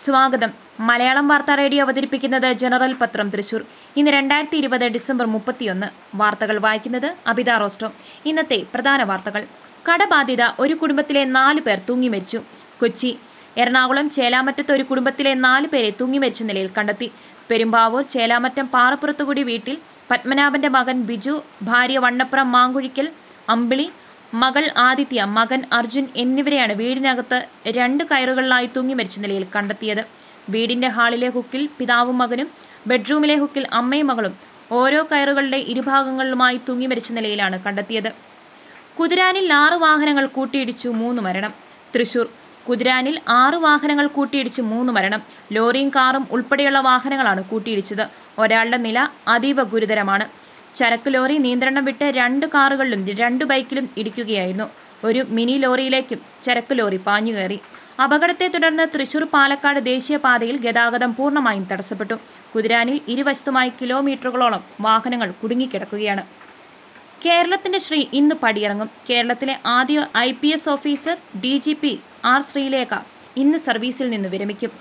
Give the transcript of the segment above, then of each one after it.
സ്വാഗതം. മലയാളം വാർത്താ റേഡിയോ അവതരിപ്പിക്കുന്നത് ജനറൽ പത്രം തൃശൂർ. ഇന്ന് രണ്ടായിരത്തി ഇരുപത് ഡിസംബർ മുപ്പത്തിയൊന്ന്. വാർത്തകൾ വായിക്കുന്നത് അബിത റോസ്റ്റോ. ഇന്നത്തെ പ്രധാന വാർത്തകൾ. കടബാധിത ഒരു കുടുംബത്തിലെ നാല് പേർ തൂങ്ങി മരിച്ചു. കൊച്ചി എറണാകുളം ചേലാമറ്റത്ത് ഒരു കുടുംബത്തിലെ നാല് പേരെ തൂങ്ങി മരിച്ച നിലയിൽ കണ്ടെത്തി. പെരുമ്പാവൂർ ചേലാമറ്റം പാറപ്പുറത്തുകൂടി വീട്ടിൽ പത്മനാഭന്റെ മകൻ ബിജു ഭാര്യ വണ്ണപ്പുറം മാങ്കുഴിക്കൽ അമ്പിളി മകൾ ആദിത്യ മകൻ അർജുൻ എന്നിവരെയാണ് വീടിനകത്ത് രണ്ട് കയറുകളിലായി തൂങ്ങി മരിച്ച നിലയിൽ കണ്ടെത്തിയത്. വീടിന്റെ ഹാളിലെ ഹുക്കിൽ പിതാവും മകനും ബെഡ്റൂമിലെ ഹുക്കിൽ അമ്മയും മകളും ഓരോ കയറുകളുടെ ഇരുഭാഗങ്ങളിലുമായി തൂങ്ങി മരിച്ച നിലയിലാണ് കണ്ടെത്തിയത്. കുതിരാനിൽ ആറ് വാഹനങ്ങൾ കൂട്ടിയിടിച്ചു മൂന്ന് മരണം. തൃശൂർ കുതിരാനിൽ ആറ് വാഹനങ്ങൾ കൂട്ടിയിടിച്ച് മൂന്ന് മരണം. ലോറിയും കാറും ഉൾപ്പെടെയുള്ള വാഹനങ്ങളാണ് കൂട്ടിയിടിച്ചത്. ഒരാളുടെ നില അതീവ ഗുരുതരമാണ്. ചരക്ക് ലോറി നിയന്ത്രണം വിട്ട് രണ്ട് കാറുകളിലും രണ്ട് ബൈക്കിലും ഇടിക്കുകയായിരുന്നു. ഒരു മിനി ലോറിയിലേക്കും ചരക്ക് ലോറി പാഞ്ഞു കയറി. അപകടത്തെ തുടർന്ന് തൃശൂർ പാലക്കാട് ദേശീയപാതയിൽ ഗതാഗതം പൂർണമായും തടസ്സപ്പെട്ടു. കുതിരാനിൽ ഇരുവശത്തുമായി കിലോമീറ്ററുകളോളം വാഹനങ്ങൾ കുടുങ്ങിക്കിടക്കുകയാണ്. കേരളത്തിന്റെ ശ്രീ ഇന്ന് പടിയിറങ്ങും. കേരളത്തിലെ ആദ്യ I officer D R Sreelekha ഇന്ന് സർവീസിൽ നിന്ന് വിരമിക്കും.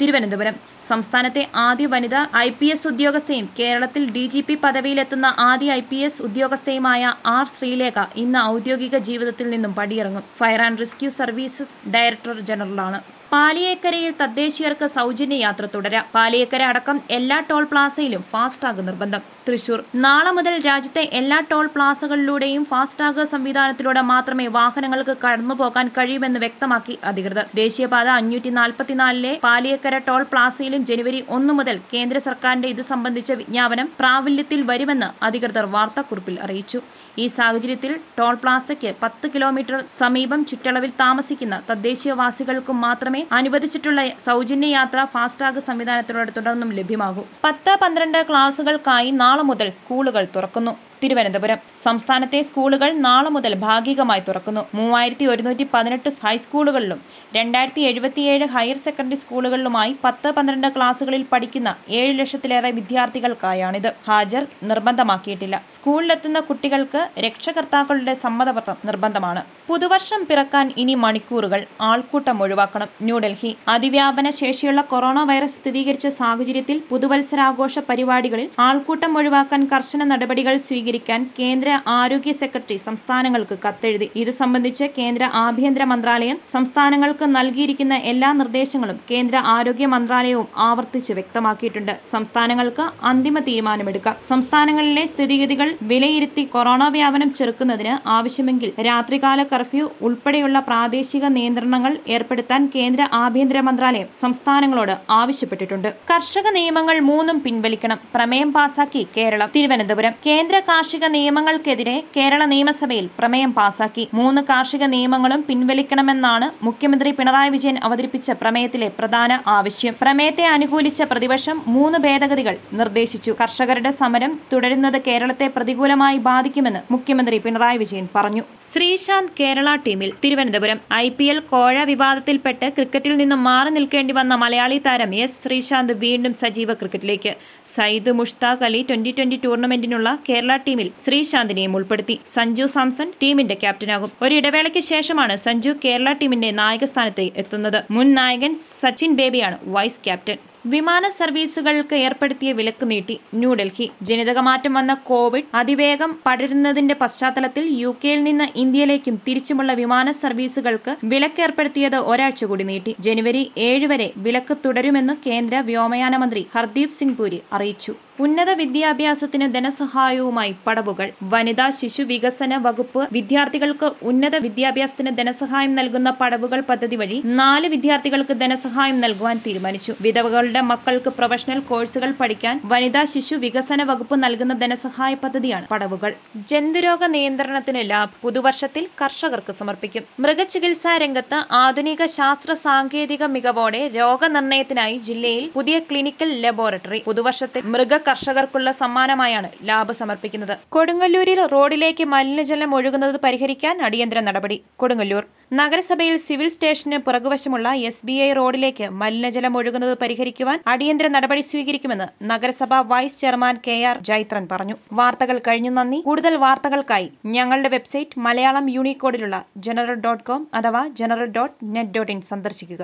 തിരുവനന്തപുരം. സംസ്ഥാനത്തെ ആദ്യ വനിത ഐ പി എസ് ഉദ്യോഗസ്ഥയും കേരളത്തിൽ ഡി ജി പി പദവിയിലെത്തുന്ന ആദ്യ ഐ പി എസ് ഉദ്യോഗസ്ഥയുമായ ആർ ശ്രീലേഖ ഇന്ന് ഔദ്യോഗിക ജീവിതത്തിൽ നിന്നും പടിയിറങ്ങും. Fire and rescue services director ജനറലാണ്. പാലിയേക്കരയിൽ തദ്ദേശീയർക്ക് സൗജന്യ യാത്ര തുടരാം. പാലിയേക്കര അടക്കം എല്ലാ ടോൾ പ്ലാസയിലും ഫാസ്ടാഗ് നിർബന്ധം. തൃശൂർ. നാളെ മുതൽ രാജ്യത്തെ എല്ലാ ടോൾ പ്ലാസകളിലൂടെയും ഫാസ്ടാഗ് സംവിധാനത്തിലൂടെ മാത്രമേ വാഹനങ്ങൾക്ക് കടന്നുപോകാൻ കഴിയുമെന്ന് വ്യക്തമാക്കി അധികൃതർ. ദേശീയപാത അഞ്ഞൂറ്റി നാൽപ്പത്തിനാലിലെ പാലിയേക്കര ടോൾ പ്ലാസയിലും ജനുവരി ഒന്ന് മുതൽ കേന്ദ്ര സർക്കാരിന്റെ ഇത് സംബന്ധിച്ച വിജ്ഞാപനം പ്രാബല്യത്തിൽ വരുമെന്ന് അധികൃതർ വാർത്താക്കുറിപ്പിൽ അറിയിച്ചു. ഈ സാഹചര്യത്തിൽ ടോൾ പ്ലാസയ്ക്ക് പത്ത് കിലോമീറ്റർ സമീപം ചുറ്റളവിൽ താമസിക്കുന്ന തദ്ദേശീയവാസികൾക്കും മാത്രമേ അനുവദിച്ചിട്ടുള്ള സൗജന്യ യാത്ര ഫാസ്ടാഗ് സംവിധാനത്തിലൂടെ തുടർന്നും ലഭ്യമാകും. പത്ത് പന്ത്രണ്ട് ക്ലാസുകൾക്കായി നാളെ മുതൽ സ്കൂളുകൾ തുറക്കുന്നു. തിരുവനന്തപുരം. സംസ്ഥാനത്തെ സ്കൂളുകൾ നാളെ മുതൽ ഭാഗികമായി തുറക്കുന്നു. മൂവായിരത്തി ഒരുന്നൂറ്റി പതിനെട്ട് ഹൈസ്കൂളുകളിലും രണ്ടായിരത്തി എഴുപത്തിയേഴ് ഹയർ സെക്കൻഡറി സ്കൂളുകളിലുമായി പത്ത് പന്ത്രണ്ട് ക്ലാസുകളിൽ പഠിക്കുന്ന ഏഴ് ലക്ഷത്തിലേറെ വിദ്യാർത്ഥികൾക്കായാണിത്. ഹാജർ നിർബന്ധമാക്കിയിട്ടില്ല. സ്കൂളിലെത്തുന്ന കുട്ടികൾക്ക് രക്ഷകർത്താക്കളുടെ സമ്മതപത്രം നിർബന്ധമാണ്. പുതുവർഷം പിറക്കാൻ ഇനി മണിക്കൂറുകൾ. ആൾക്കൂട്ടം ഒഴിവാക്കണം. ന്യൂഡൽഹി. അതിവ്യാപന ശേഷിയുള്ള കൊറോണ വൈറസ് സ്ഥിരീകരിച്ച സാഹചര്യത്തിൽ പുതുവത്സരാഘോഷ പരിപാടികളിൽ ആൾക്കൂട്ടം ഒഴിവാക്കാൻ കർശന നടപടികൾ സ്വീകരിക്കാൻ കേന്ദ്ര ആരോഗ്യ സെക്രട്ടറി സംസ്ഥാനങ്ങൾക്ക് കത്തെഴുതി. ഇത് സംബന്ധിച്ച് കേന്ദ്ര ആഭ്യന്തര മന്ത്രാലയം സംസ്ഥാനങ്ങൾക്ക് നൽകിയിരിക്കുന്ന എല്ലാ നിർദ്ദേശങ്ങളും കേന്ദ്ര ആരോഗ്യ മന്ത്രാലയവും ആവർത്തിച്ച് വ്യക്തമാക്കിയിട്ടുണ്ട്. സംസ്ഥാനങ്ങൾക്ക് അന്തിമ തീരുമാനമെടുക്കാം. സംസ്ഥാനങ്ങളിലെ സ്ഥിതിഗതികൾ വിലയിരുത്തി കൊറോണ വ്യാപനം ചെറുക്കുന്നതിന് ആവശ്യമെങ്കിൽ രാത്രികാല കർഫ്യൂ ഉൾപ്പെടെയുള്ള പ്രാദേശിക നിയന്ത്രണങ്ങൾ ഏർപ്പെടുത്താൻ കേന്ദ്ര ആഭ്യന്തര മന്ത്രാലയം സംസ്ഥാനങ്ങളോട് ആവശ്യപ്പെട്ടിട്ടുണ്ട്. കർഷക നിയമങ്ങൾ മൂന്നും പിൻവലിക്കണം. പ്രമേയം പാസാക്കി കേരളം. തിരുവനന്തപുരം. കേന്ദ്ര കാർഷിക നിയമങ്ങൾക്കെതിരെ കേരള നിയമസഭയിൽ പ്രമേയം പാസാക്കി. മൂന്ന് കാർഷിക നിയമങ്ങളും പിൻവലിക്കണമെന്നാണ് മുഖ്യമന്ത്രി പിണറായി വിജയൻ അവതരിപ്പിച്ച പ്രമേയത്തിലെ പ്രധാന ആവശ്യം. പ്രമേയത്തെ അനുകൂലിച്ച പ്രതിപക്ഷം മൂന്ന് ഭേദഗതികൾ നിർദ്ദേശിച്ചു. കർഷകരുടെ സമരം തുടരുന്നത് കേരളത്തെ പ്രതികൂലമായി ബാധിക്കുമെന്ന് മുഖ്യമന്ത്രി പിണറായി വിജയൻ പറഞ്ഞു. ശ്രീശാന്ത് കേരള ടീമിൽ തിരുവനന്തപുരം ഐ പി എൽ കോഴ വിവാദത്തിൽപ്പെട്ട് ക്രിക്കറ്റിൽ നിന്നും മാറി നിൽക്കേണ്ടി വന്ന മലയാളി താരം എസ് ശ്രീശാന്ത് വീണ്ടും സജീവ ക്രിക്കറ്റിലേക്ക്. സയ്യിദ് മുഷ്താഖ് അലി ട്വന്റി ട്വന്റി ടൂർണമെന്റിനുള്ള കേരള ടീമിൽ ശ്രീശാന്തിനെയും ഉൾപ്പെടുത്തി. സഞ്ജു സാംസൺ ടീമിന്റെ ക്യാപ്റ്റനാകും. ഒരു ഇടവേളയ്ക്ക് ശേഷമാണ് സഞ്ജു കേരള ടീമിന്റെ നായക സ്ഥാനത്ത് എത്തുന്നത്. മുൻ നായകൻ സച്ചിൻ ബേബിയാണ് വൈസ് ക്യാപ്റ്റൻ. വിമാന സർവീസുകൾക്ക് ഏർപ്പെടുത്തിയ വിലക്ക് നീട്ടി. ന്യൂഡൽഹി. ജനിതകമാറ്റം വന്ന കോവിഡ് അതിവേഗം പടരുന്നതിന്റെ പശ്ചാത്തലത്തിൽ യു കെയിൽ നിന്ന് ഇന്ത്യയിലേക്കും തിരിച്ചുമുള്ള വിമാന സർവീസുകൾക്ക് വിലക്ക് ഏർപ്പെടുത്തിയത് ഒരാഴ്ച കൂടി നീട്ടി. ജനുവരി ഏഴ് വരെ വിലക്ക് തുടരുമെന്ന് കേന്ദ്ര വ്യോമയാന മന്ത്രി ഹർദീപ് സിംഗ് പുരി അറിയിച്ചു. ഉന്നത വിദ്യാഭ്യാസത്തിന് ധനസഹായവുമായി പടവുകൾ. വനിതാ ശിശു വികസന വകുപ്പ് വിദ്യാർത്ഥികൾക്ക് ഉന്നത വിദ്യാഭ്യാസത്തിന് ധനസഹായം നൽകുന്ന പടവുകൾ പദ്ധതി വഴി നാല് വിദ്യാർത്ഥികൾക്ക് ധനസഹായം നൽകുവാൻ തീരുമാനിച്ചു. വിധവകളുടെ മക്കൾക്ക് പ്രൊഫഷണൽ കോഴ്സുകൾ പഠിക്കാൻ വനിതാ ശിശു വികസന വകുപ്പ് നൽകുന്ന ധനസഹായ പദ്ധതിയാണ് പടവുകൾ. ജന്തുരോഗ നിയന്ത്രണത്തിന് ലാബ് പുതുവർഷത്തിൽ കർഷകർക്ക് സമർപ്പിക്കും. മൃഗചികിത്സാ രംഗത്ത് ആധുനിക ശാസ്ത്ര സാങ്കേതിക മികവോടെ രോഗനിർണയത്തിനായി ജില്ലയിൽ പുതിയ ക്ലിനിക്കൽ ലബോറട്ടറി പുതുവർഷത്തിൽ മൃഗ കർഷകർക്കുള്ള സമ്മാനമായാണ് ലാബ് സമർപ്പിക്കുന്നത്. കൊടുങ്ങല്ലൂരിൽ റോഡിലേക്ക് മലിനജലം ഒഴുകുന്നത് പരിഹരിക്കാൻ അടിയന്തര നടപടി. കൊടുങ്ങല്ലൂർ നഗരസഭയിൽ സിവിൽ സ്റ്റേഷന് പുറകുവശമുള്ള എസ് ബി ഐ റോഡിലേക്ക് മലിനജലം ഒഴുകുന്നത് പരിഹരിക്കുവാൻ അടിയന്തര നടപടി സ്വീകരിക്കുമെന്ന് നഗരസഭ vice chairman K R Jaithran പറഞ്ഞു. വാർത്തകൾ കഴിഞ്ഞു. നന്ദി. കൂടുതൽ വാർത്തകൾക്കായി ഞങ്ങളുടെ വെബ്സൈറ്റ് മലയാളം യൂണിക്കോഡിലുള്ള ജനറൽ ഡോട്ട് കോം അഥവാ general dot net dot in സന്ദർശിക്കുക.